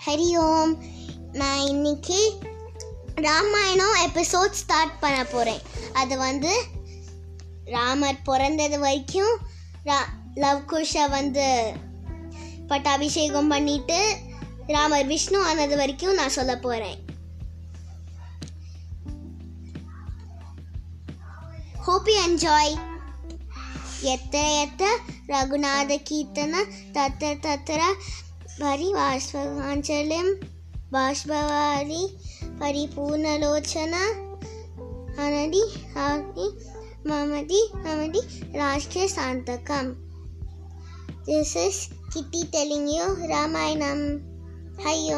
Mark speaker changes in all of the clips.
Speaker 1: ஹரி ஓம். நான் இன்னைக்கு Ramayanam episode start பண்ண போகிறேன் அது வந்து ராமர் பிறந்தது வரைக்கும் ரா லவ் குஷை வந்து பட்டாபிஷேகம் பண்ணிட்டு ராமர் விஷ்ணு ஆனது வரைக்கும் நான் சொல்ல போகிறேன் ஹோப் யூ என்ஜாய் எத்த எத்த ரகுநாத கீர்த்தனை தத்த தத்திர పరివాష్పవాంచలం బాష్పవారి పరిపూర్ణలోచన అనది అవి మమది మమది రాష్ట్రీయ సాంతకం. This is Kitty telling you Ramayanam hi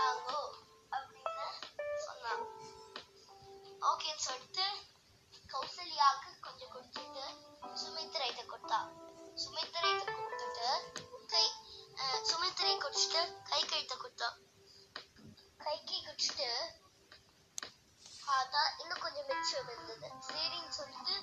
Speaker 1: தாங்கோ அப்படின்னு சொன்னான் ஓகேன்னு சொல்லிட்டு கௌசல்யாவுக்கு கொஞ்சம் கொடுத்துட்டு சுமித்திரைட்ட கொடுத்தா. சுமித்திரைட்ட கொடுத்துட்டு கை சுமித்திரை குடிச்சிட்டு கை கைத்த கொடுத்தான் கை கை குடிச்சிட்டு பார்த்தா இன்னும் கொஞ்சம் மிச்சம் இருந்தது. சரின்னு சொல்லிட்டு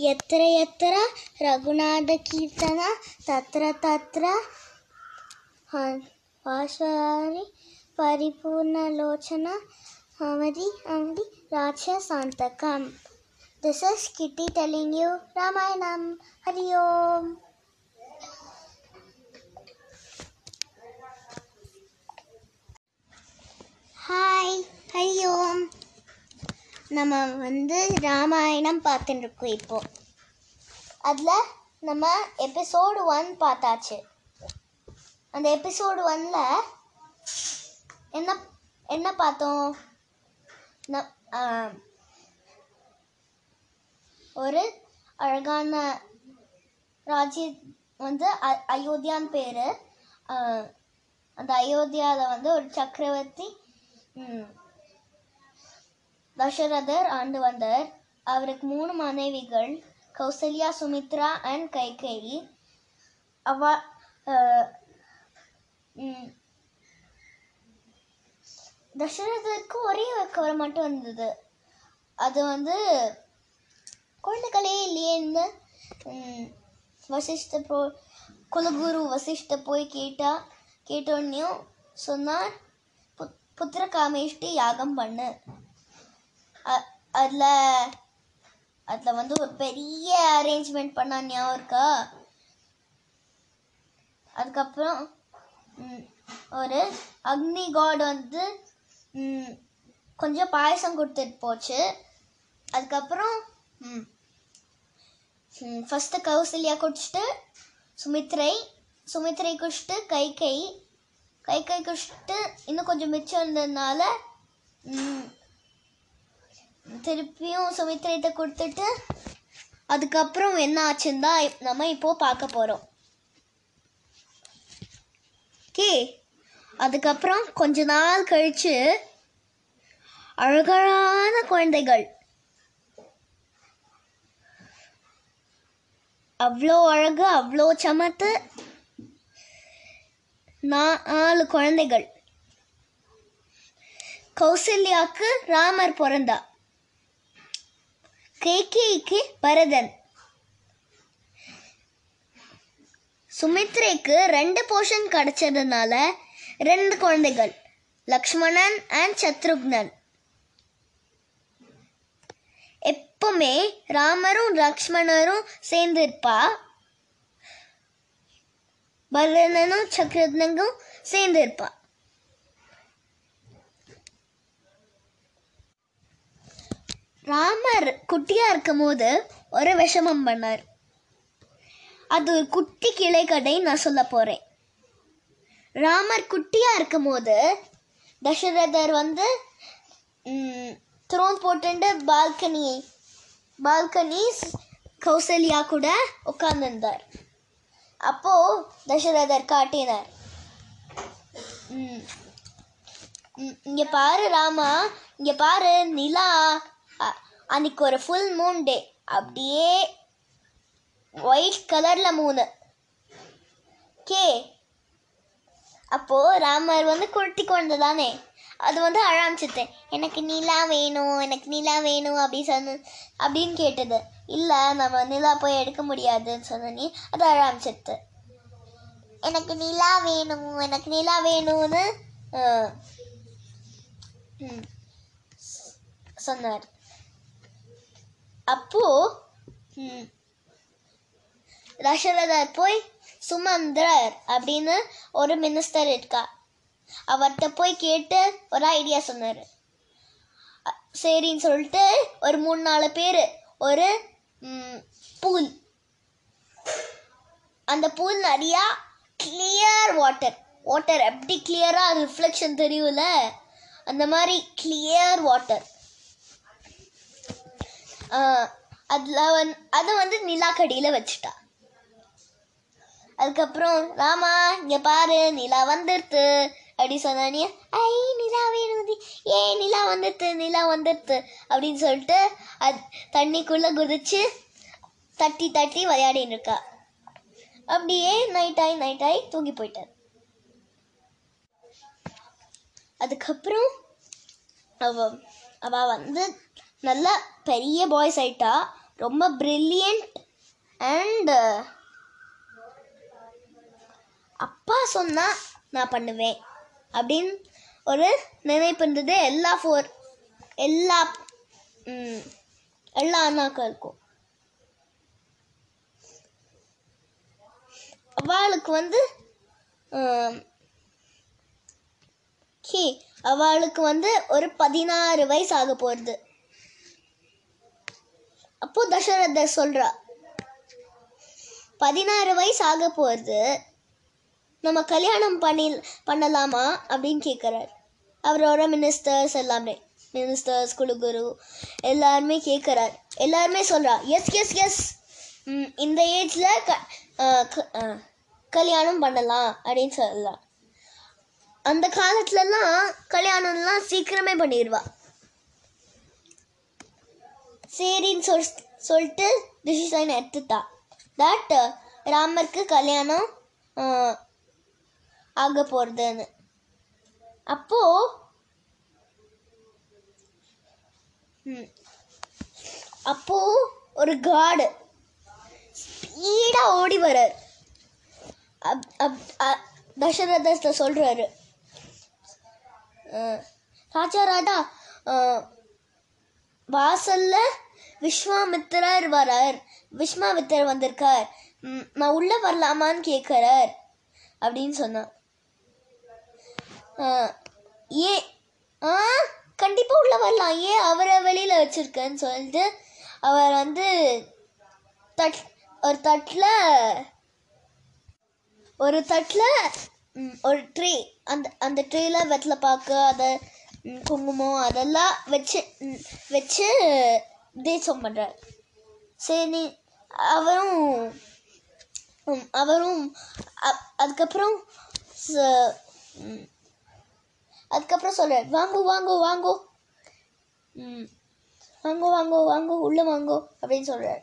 Speaker 1: எத்திர எத்திர ரகுநாத கீர்த்தன தத்ர தத்ர பாஸ்வரி பரிபூர்ணலோச்சன அமதி அமதி ராட்சசாந்தகம் This is Kitty telling you Ramayanam. Hari Om. Hi Hari Om நம்ம வந்து ராமாயணம் பார்த்துட்டுருக்கோம் இப்போது இப்போ. அதில் நம்ம எபிசோடு ஒன் பார்த்தாச்சு. அந்த எபிசோடு ஒன்னில் என்ன என்ன பார்த்தோம்? ஒரு அழகான ராஜ்ய வந்து அ- அயோத்தியான்னு பேர். அந்த அயோத்தியாவில் வந்து ஒரு சக்கரவர்த்தி தசரதர் ஆண்டு வந்தார். அவருக்கு மூணு மனைவிகள் கௌசல்யா சுமித்ரா அண்ட் கைகேயி. அவ தசரதருக்கு ஒரே ஒரு கவலை மட்டும் இருந்தது. அது வந்து குழந்தைகளே இல்லையேன்னு ம், வசிஷ்ட போ குலகுரு வசிஷ்ட போய் கேட்டா கேட்டோன்னையும் சொன்னார் புத் புத்திர காமேஷ்டி யாகம் பண்ணு. அதில் அதில் வந்து ஒரு பெரிய அரேஞ்ச்மெண்ட் பண்ணா ஞாபகம் இருக்கா? அதுக்கப்புறம் ஒரு அக்னி காட் வந்து கொஞ்சம் பாயசம் கொடுத்துட்டு போச்சு. அதுக்கப்புறம் ஃபஸ்ட்டு கௌசல்யா குடிச்சிட்டு சுமித்ரை சுமித்ரை குடிச்சிட்டு கைகை கை குடிச்சிட்டு இன்னும் கொஞ்சம் மிச்சம் இருந்ததுனால திருப்பியும் சுமித்ரைட்ட கொடுத்துட்டு அதுக்கப்புறம் என்ன ஆச்சுன்னு தான் நம்ம இப்போ பார்க்க போகிறோம் ஓகே? அதுக்கப்புறம் கொஞ்ச நாள் கழிச்சு அழகான குழந்தைகள். அவ்வளோ அழகு அவ்வளோ சமத்து நாலு குழந்தைகள். கௌசல்யாக்கு ராமர் பிறந்தா கேகேக்கு பரதன். சுமித்ரைக்கு ரெண்டு போர்ஷன் கிடைச்சதுனால ரெண்டு குழந்தைகள் லக்ஷ்மணன் அண்ட் சத்ருக்னன். எப்பவுமே ராமரும் லக்ஷ்மணரும் சேர்ந்து இருப்பா பரதனும் சத்ருக்னனும் சேர்ந்து இருப்பா ராமர் குட்டியா இருக்கும்போது ஒரு விஷமம் பண்ணார். அது ஒரு குட்டி கடை நான் சொல்ல போறேன். ராமர் குட்டியா இருக்கும்போது தசரதர் வந்து த்ரோன் போட்டுட்டு பால்கனி பால்கனி கௌசல்யா கூட உட்கார்ந்திருந்தார். அப்போ தசரதர் காட்டினார். இங்கே இங்க பாரு ராமா இங்க பாரு நிலா அன்னைக்கு ஒரு ஃபுல் மூன் டே அப்படியே ஒயிட் கலரில் மூணு கே. அப்போது ராமர் வந்து குட்டி கொண்டு தானே அது வந்து அழாமிச்சிட்டு எனக்கு நிலா வேணும் எனக்கு நிலா வேணும் அப்படி சொன்ன அப்படின்னு கேட்டது. இல்லை நம்ம நிலா போய் எடுக்க முடியாதுன்னு சொன்னி அது அழாமிச்சிட்டு எனக்கு நிலா வேணும் எனக்கு நிலா வேணும்னு ம், சொன்னார். அப்போ ம், தசரதர் போய் சுமந்திரர் அப்படின்னு ஒரு மினிஸ்டர் இருக்கா. அவர்கிட்ட போய் கேட்டு ஒரு ஐடியா சொன்னார். சரின்னு சொல்லிட்டு ஒரு மூணு நாலு பேர் ஒரு பூல் அந்த பூல் நிறையா கிளியர் வாட்டர் வாட்டர் எப்படி கிளியராக ரிஃப்ளெக்ஷன் தெரியும்ல? அந்த மாதிரி கிளியர் வாட்டர் அதில் வந் அதை வந்து நிலாக்கடியில் வச்சுட்டா. அதுக்கப்புறம் ராமா இங்கே பாரு நிலா வந்துடுத்து அப்படி சொன்னானே ஐ நிலா வேணுதி ஏ நிலா வந்துடுத்து நிலா வந்துடுத்து அப்படின்னு சொல்லிட்டு அது தண்ணிக்குள்ளே குதிச்சு தட்டி தட்டி விளையாடின்னு இருக்கா. அப்படியே நைட் ஆகி நைட் ஆகி தூங்கி போயிட்டார். அதுக்கப்புறம் அவ அவ வந்து நல்ல பெரிய பாய்ஸ் ஆயிட்டா ரொம்ப பிரில்லியன்ட் அண்ட் அப்பா சொன்னால் நான் பண்ணுவேன் அப்படின்னு ஒரு நினைப்பு இருந்தது. எல்லா ஃபோர் எல்லா எல்லா எல்லா அண்ணாக்களுக்கும் அவளுக்கு வந்து ஆம், அவளுக்கு வந்து ஒரு பதினாறு வயசு ஆக போகிறது அப்போ தசரதர் சொல்றா பதினாறு வயசு ஆக போகிறது நம்ம கல்யாணம் பண்ணி பண்ணலாமா? அப்படின்னு கேட்குறாரு அவரோட மினிஸ்டர்ஸ் எல்லாமே மினிஸ்டர்ஸ் குழுகுரு எல்லாருமே கேட்குறாரு எல்லாருமே சொல்கிறா எஸ் எஸ் எஸ் இந்த ஏஜில் க க- கல்யாணம் பண்ணலாம். அப்படின்னு சொல்லலாம். அந்த காலத்துலலாம் கல்யாணம்லாம் சீக்கிரமே பண்ணிடுவா சரின்னு சொல் சொல்லிட்டு டிசிஷன் எடுத்துட்டா. தட் uh, ராமருக்கு கல்யாணம் ஆக போகிறதுன்னு அப்போ அப்போது அப்போ ஒரு காடு ஸ்பீடாக ஓடி வர்றார் அப் அப் தசரதத்தை சொல்கிறாரு ராஜா ராஜா வாசல்ல விஸ்வாமித்திரர் வரார். விஸ்வாமித்திரர் வந்திருக்கார். நான் உள்ள வரலாமான்னு கேட்குறார் அப்படின்னு சொன்னான். ஏ ஏன் ஆ கண்டிப்பாக உள்ள வரலாம். ஏன் அவரை வெளியில் வச்சிருக்கேன்னு சொல்லிட்டு அவர் வந்து தட் ஒரு தட்டில் ஒரு தட்டில் ஒரு ட்ரே அந்த அந்த ட்ரேயில் வெத்தலை பார்க்க அதை குங்குமம் அதெல்லாம் வச்சு வச்சு தேசம் பண்ணுறார் சரி அவரும் அவரும் அதுக்கப்புறம் ச- அதுக்கப்புறம் சொல்கிறார் வாங்கோ வாங்கோ வாங்கோ ம் வாங்கோ வாங்கோ வாங்கோ உள்ளே வாங்கோ அப்படின்னு சொல்கிறார்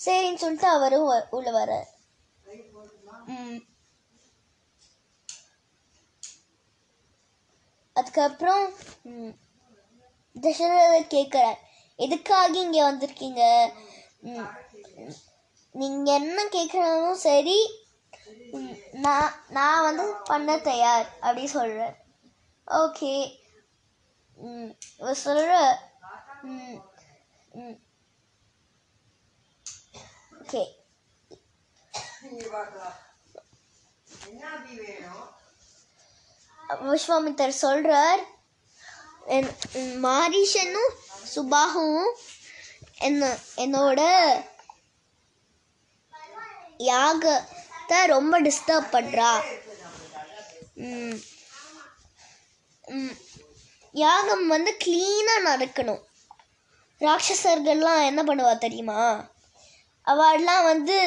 Speaker 1: சரின்னு சொல்லிட்டு அவரும் வ- உள்ள வர்றார். அதுக்கப்புறம் தசரதர் கேட்குறார் எதுக்காக இங்கே வந்திருக்கீங்க? நீங்கள் என்ன கேட்குறாலும் சரி நான் நான் வந்து பண்ண தயார் அப்படி சொல்கிறார் ஓகே. இவர் சொல்கிற ஓகே. விஸ்வாமித்தர் சொல்றார். என் சுபாகவும் என்ன என்னோட யாகத்தை ரொம்ப டிஸ்டர்ப் பண்றா. யாகம் வந்து க்ளீனாக நடக்கணும். ராட்சசர்கள்லாம் என்ன பண்ணுவா தெரியுமா? அவள்லாம் வந்து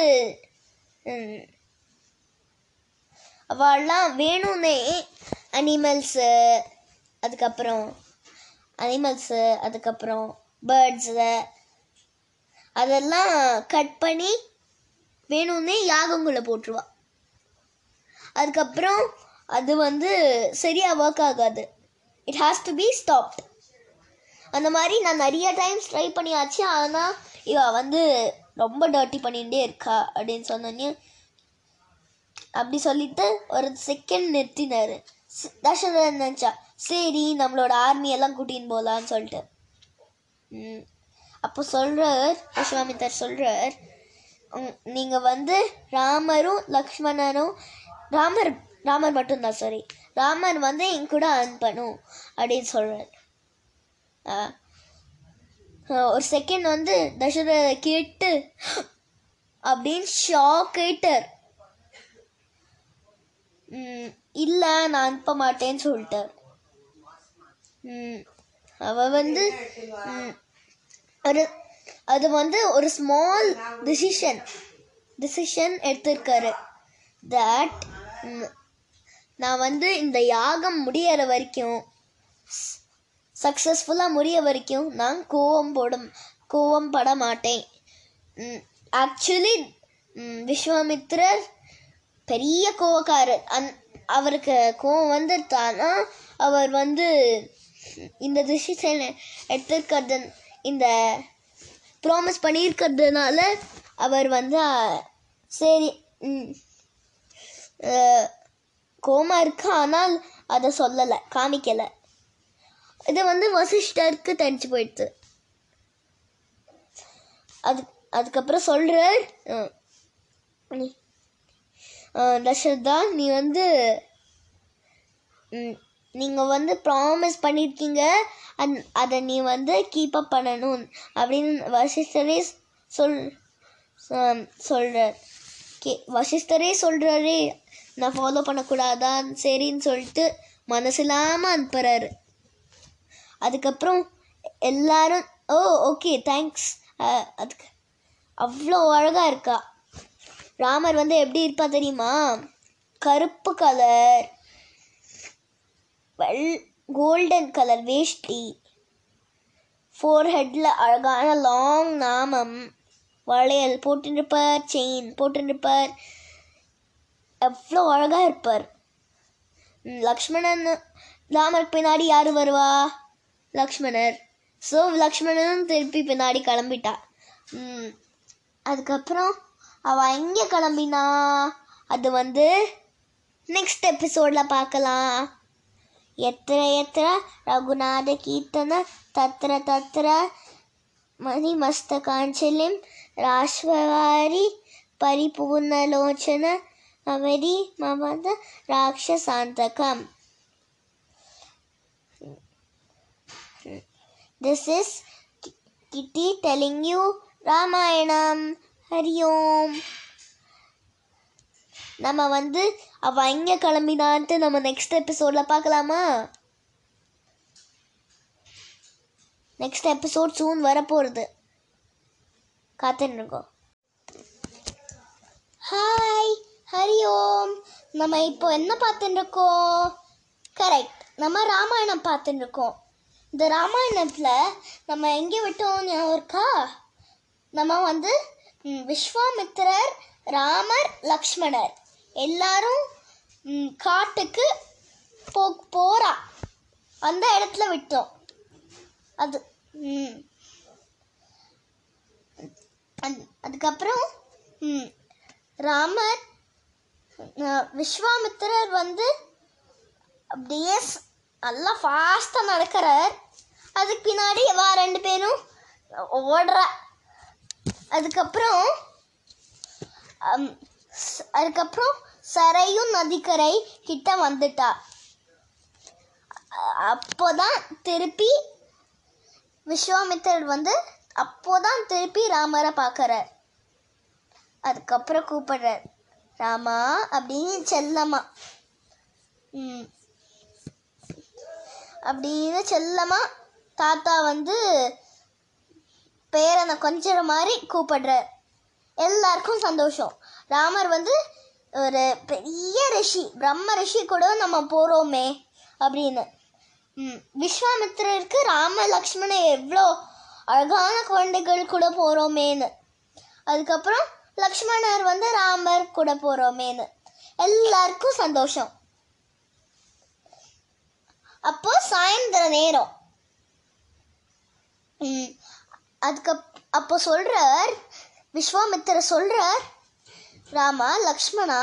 Speaker 1: அவள்லாம் வேணும்னே அனிமல்ஸு uh, அதுக்கப்புறம் அனிமல்ஸு uh, அதுக்கப்புறம் பேர்ட்ஸு uh, அதெல்லாம் கட் பண்ணி வேணும்னே யாகங்குள்ளே போட்டுருவா. அதுக்கப்புறம் அது வந்து சரியாக ஒர்க் ஆகாது. It has to be stopped அந்த மாதிரி நான் நிறைய டைம்ஸ் ட்ரை பண்ணியாச்சு. ஆனால் இவ வந்து ரொம்ப டர்ட்டி பண்ணிகிட்டே இருக்கா அப்படின்னு சொன்னோன்னே அப்படி சொல்லிட்டு ஒரு செகண்ட் நிறுத்தினார். தசரதன் நினச்சா சரி நம்மளோட ஆர்மி எல்லாம் கூட்டின்னு போகலான்னு சொல்லிட்டு. ம். அப்போ சொல்கிறார் விஸ்வாமித்தர் சொல்கிறார் நீங்கள் வந்து ராமரும் லக்ஷ்மணனும் ராமர் ராமர் மட்டும்தான் சாரி ராமர் வந்து என் கூட அனுப்பணும் அப்படின்னு சொல்கிறார் ஒரு செகண்ட் வந்து தசரத கேட்டு அப்படின்னு ஷாக் ஆயிட்டார். ம், இல்லை நான் அனுப்ப மாட்டேன்னு சொல்லிட்டார் அவ வந்து ஒரு அது வந்து ஒரு ஸ்மால் டிசிஷன் டிசிஷன் எடுத்திருக்காரு. தட் நான் வந்து இந்த யாகம் முடியற வரைக்கும் சக்ஸஸ்ஃபுல்லாக முடிய வரைக்கும் நான் கோவம் போடும் கோவம் பட மாட்டேன். ஆக்சுவலி விஸ்வாமித்ரர் பெரிய கோவக்காரர். அந் அவருக்கு கோவம் வந்துட்டானா அவர் வந்து இந்த டிசிஷன் எடுத்திருக்கிறது இந்த ப்ராமிஸ் பண்ணியிருக்கிறதுனால அவர் வந்து சரி கோமா இருக்கு ஆனால் அதை சொல்லலை காமிக்கலை. இது வந்து வசிஷ்டருக்கு தெரிஞ்சு போயிடுது. அது அதுக்கப்புறம் சொல்கிறார் நீ நீ வந்து நீங்கள் வந்து ப்ராமிஸ் பண்ணியிருக்கீங்க அந் அதை நீ வந்து கீப் அப் பண்ணணும் அப்படின்னு வசிஷ்டரே சொல் சொல்கிறார் கே வசிஷ்டரே சொல்கிறாரே நான் ஃபாலோ பண்ணக்கூடாதான் சரின்னு சொல்லிட்டு மனசு இல்லாமல் அதுக்கப்புறம் எல்லாரும் ஓ ஓகே தேங்க்ஸ் அதுக்கு அவ்வளோ அழகாக இருக்கா. ராமர் வந்து எப்படி இருப்பா தெரியுமா? கருப்பு கலர் வெள் கோல்டன் கலர் வேஷ்டி. ஃபோர்ஹெட்டில் அழகான லாங் நாமம். வளையல் போட்டுருப்பார் செயின் போட்டுருப்பார். எவ்வளோ அழகாக இருப்பார். லக்ஷ்மணன் ராமர் பின்னாடி யார் வருவா? லக்ஷ்மணர். ஸோ லக்ஷ்மணனும் திருப்பி பின்னாடி கிளம்பிட்டா. ம், அதுக்கப்புறம் அவள் எங்கே கிளம்பினா? அது வந்து நெக்ஸ்ட் எபிசோடில் பார்க்கலாம் எத்திர எத்திர? ரகுநாத கீர்த்தன தத்திர தத்திர மணிமஸ்தகாஞ்சலிம் ராஷ்வவாரி பரிபூர்ணலோச்சன அவரி மமத ராட்சசாந்தகம். This is Kitty telling you Ramayanam Hari Om. நம்ம வந்து அவள் எங்கே கிளம்பினான்ட்டு நம்ம நெக்ஸ்ட் எபிசோடில் பார்க்கலாமா? நெக்ஸ்ட் எபிசோட் சூன் வரப்போகிறது காத்துன்னு ஹாய் ஹரி ஓம். நம்ம இப்போ என்ன பார்த்துட்டுருக்கோம் கரெக்ட் நம்ம ராமாயணம் பார்த்துட்டுருக்கோம் இந்த ராமாயணத்தில் நம்ம எங்கே விட்டோம் ஞாபகம் இருக்கா? நம்ம வந்து விஸ்வாமித்திரர் ராமர் லக்ஷ்மணர். எல்லாரும் காட்டுக்கு போ போறா. அந்த இடத்துல விட்டோம். அது அதுக்கப்புறம் ராமர் விஸ்வாமித்திரர் வந்து அப்படியே நல்லா ஃபாஸ்ட்டாக நடக்கிறார். அதுக்கு பின்னாடி வா ரெண்டு பேரும் ஓடுறா. அதுக்கப்புறம் அம், அதுக்கப்புறம் சரையும் நதிக்கரை கிட்ட வந்துட்டா. அப்போதான் திருப்பி விஸ்வாமித்திரர் வந்து அப்போதான் திருப்பி ராமரை பார்க்கறார். அதுக்கப்புறம் கூப்பிடுறார் ராமா அப்படின்னு செல்லமா. அப்படின்னு செல்லமா தாத்தா வந்து பேரனை கொஞ்சற மாதிரி கூப்பிடுறார். எல்லாருக்கும் சந்தோஷம். ராமர் வந்து ஒரு பெரிய ரிஷி பிரம்ம ரிஷி கூட நம்ம போகிறோமே அப்படின்னு. ம், விஸ்வாமித்திரருக்கு ராம லக்ஷ்மணை எவ்வளோ அழகான குழந்தைகள் கூட போகிறோமேன்னு அதுக்கப்புறம் லக்ஷ்மணர் வந்து ராமர் கூட போகிறோமேன்னு எல்லாருக்கும் சந்தோஷம். அப்போ சாயந்தர நேரம். ம், அதுக்கு அப்போ சொல்கிறார் விஸ்வாமித்திர சொல்கிறார் ராமா லக்ஷ்மணா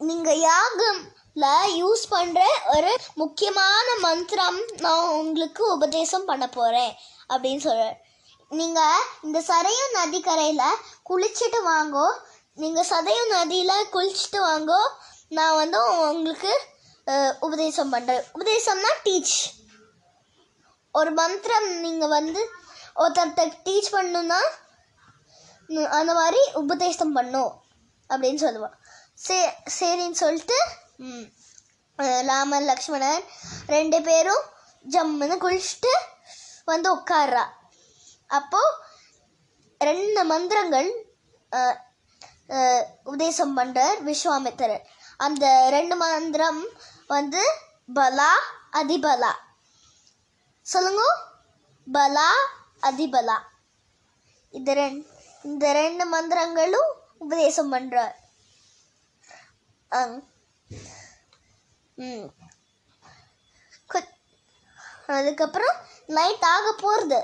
Speaker 1: நீங்கள் யாகம்ல யூஸ் பண்ணுற ஒரு முக்கியமான மந்திரம் நான் உங்களுக்கு உபதேசம் பண்ண போகிறேன் அப்படின்னு சொல்கிறார் நீங்கள் இந்த சரையு நதிக்கரையில் குளிச்சுட்டு வாங்கோ நீங்கள் சதையு நதியில் குளிச்சுட்டு வாங்கோ நான் வந்து உங்களுக்கு உபதேசம் பண்ணுறேன் உபதேசம்னா டீச் ஒரு மந்திரம் நீங்கள் வந்து ஒருத்தர்கிட்ட டீச் பண்ணணும்னா அந்த மாதிரி உபதேசம் பண்ணும் அப்படின்னு சொல்லுவான் சே சரின்னு சொல்லிட்டு ராமன் லக்ஷ்மணன் ரெண்டு பேரும் ஜம்முன்னு குளிச்சுட்டு வந்து உட்கார்றா. அப்போது ரெண்டு மந்திரங்கள் உபதேசம் பண்ணுறார் விஸ்வாமித்திரர். அந்த ரெண்டு மந்திரம் வந்து பலா அதிபலா. சொல்லுங்க. பலா அதிபலா. இந்த ரெண்டு இந்த ரெண்டு மந்திரங்களும் உபதேசம் பண்றார். அங். அதுக்கப்புறம் நைட் ஆக போகிறது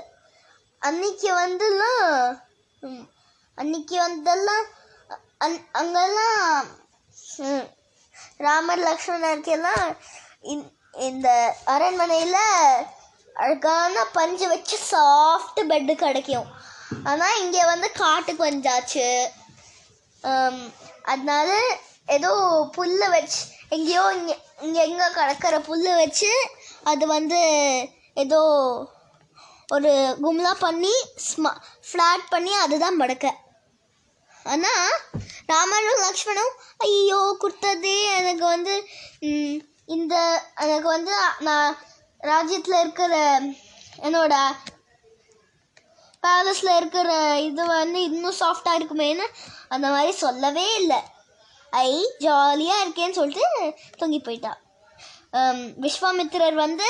Speaker 1: அன்னைக்கு வந்துலாம் அன்னைக்கு வந்தெல்லாம் அந் அங்கெல்லாம் ராமர் லக்ஷ்மணருக்கெல்லாம் இந்த அரண்மனையில் அழகான பஞ்சு வச்சு சாஃப்ட் பெட்டு கிடைக்கும். ஆனால் இங்கே வந்து காட்டுக்கு வந்தாச்சு அதனால ஏதோ புல்லு வச்சு எங்கேயோ இங்கே இங்கே எங்கே கிடக்கிற புல்லு வச்சு அது வந்து ஏதோ ஒரு கும்லா பண்ணி ஸ்மா ஃப்ளாட் பண்ணி அதுதான் படுக்க. ஆனால் ராமனும் லக்ஷ்மணும் ஐயோ கொடுத்ததே எனக்கு வந்து இந்த எனக்கு வந்து நான் ராஜ்யத்தில் இருக்கிற என்னோட பேலஸில் இருக்கிற இது வந்து இன்னும் சாஃப்டாக இருக்குமேன்னு அந்த மாதிரி சொல்லவே இல்லை. ஐ ஜாலியாக இருக்கேன்னு சொல்லிட்டு தூங்கி போயிட்டா. விஸ்வாமித்திரர் வந்து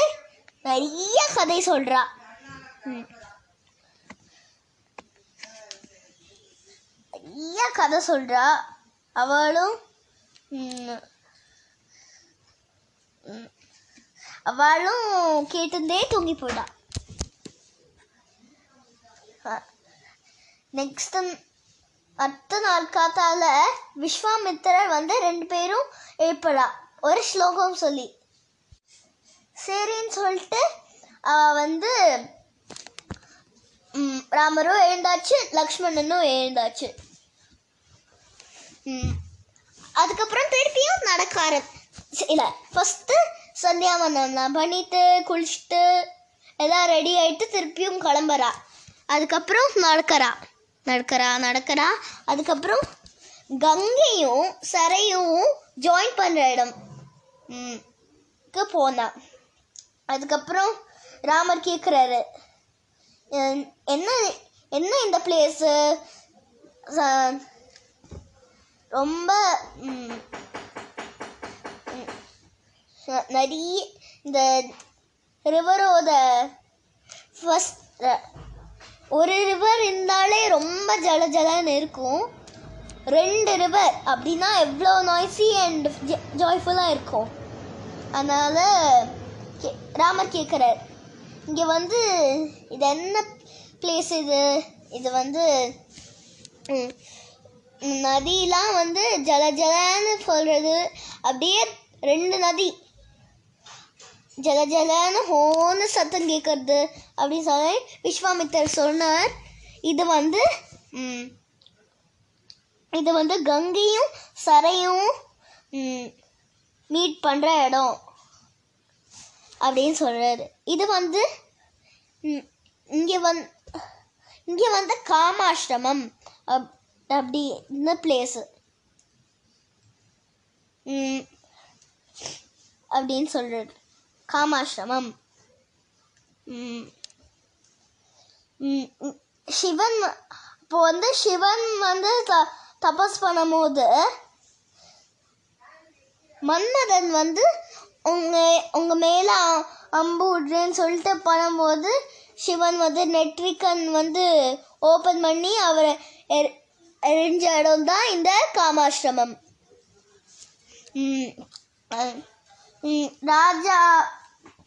Speaker 1: நிறைய கதை சொல்கிறா நிறைய கதை சொல்கிறா அவளும் அவளும் கேட்டிருந்தே தூங்கி போயிட்டா. நெக்ஸ்ட் அடுத்த நாள் காத்தால விஸ்வாமித்திரர் வந்து ரெண்டு பேரும் எழுப்படா ஒரு ஸ்லோகம் சொல்லி. சரின்னு சொல்லிட்டு அவ வந்து ராமரும் எழுந்தாச்சு லக்ஷ்மணனும் எழுந்தாச்சு. அதுக்கப்புறம் திருப்பியும் நடக்காரன். இல்லை ஃபஸ்ட்டு சந்தியாவந்தம்லாம் பண்ணிட்டு குளிச்சுட்டு எல்லாம் ரெடி ஆயிட்டு திருப்பியும் கிளம்புறா. அதுக்கப்புறம் நடக்கிறா. நடக்கிறா நடக்கிறா. அதுக்கப்புறம் கங்கையும் சரையும் ஜாயின் பண்ணுற இடம். க்கு போனா. அதுக்கப்புறம் ராமர் கேட்குறாரு என்ன என்ன இந்த பிளேஸு ரொம்ப நிறைய இந்த ரிவரோட ஃபஸ்ட் ஒரு ரிவர் இருந்தாலே ரொம்ப ஜல ஜலன்னு இருக்கும். ரெண்டு ரிவர் அப்படின்னா எவ்வளோ நாய்ஸி அண்ட் ஜாய்ஃபுல்லாக இருக்கும். அதனால் கே ராமர் கேட்குறார் இங்கே வந்து இது என்ன பிளேஸ் இது? இது வந்து நதியெலாம் வந்து ஜல ஜலன்னு சொல்கிறது அப்படியே ரெண்டு நதி ஜல ஜலன்னு ஹோன்னு சத்தம் கேட்கறது அப்படின்னு சொல்லி விஸ்வாமித்தர் சொன்னார். இது வந்து இது வந்து கங்கையும் சரையும் மீட் பண்ணுற இடம் அப்படின்னு சொல்கிறாரு இது வந்து இங்கே வந் இங்கே வந்து காமாஷ்டமம் அப் அப்படி இந்த பிளேஸு அப்படின்னு சொல்கிறாரு காமாசிரமம் சிவன் இப்போ வந்து சிவன் வந்து த தபஸ் பண்ணும்போது மன்மதன் வந்து உங்க உங்க மேல அம்பு விடுறேன்னு சொல்லிட்டு பண்ணும்போது சிவன் வந்து நெட்ரிக்கன் வந்து ஓப்பன் பண்ணி அவரை எரிஞ்ச இடம் தான் இந்த காமாசிரமம். ராஜா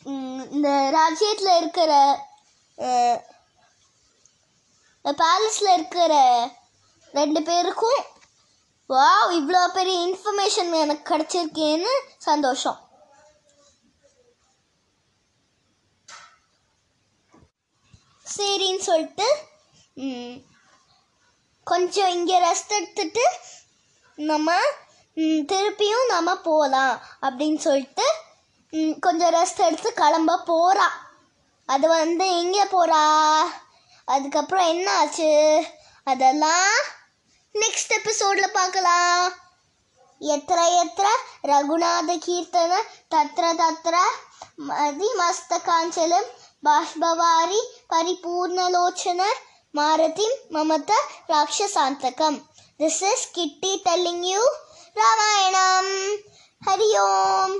Speaker 1: இந்த ராஜ்யத்தில் இருக்கிற பேலஸில் இருக்கிற ரெண்டு பேருக்கும் வா இவ்வளோ பெரிய இன்ஃபர்மேஷன் எனக்கு கிடச்சிருக்கேன்னு சந்தோஷம். சரின்னு சொல்லிட்டு கொஞ்சம் இங்கே ரெஸ்ட் எடுத்துட்டு நம்ம திருப்பியும் நம்ம போகலாம் அப்படின்னு சொல்லிட்டு கொஞ்சம் ரெஸ்ட் எடுத்து கிளம்ப போகிறா அது வந்து எங்கே போகிறா அதுக்கப்புறம் என்ன ஆச்சு? அதெல்லாம் நெக்ஸ்ட் எபிசோடில் பார்க்கலாம். எத்திர எத்திர? ரகுநாத கீர்த்தன தத்ர தத்ர மதிமஸ்தகாஞ்சலம் பாஷ்பவாரி பரிபூர்ணலோச்சன மாரதி மமத ராட்சசாந்தகம். This is Kitty telling you Ramayanam Hari Om.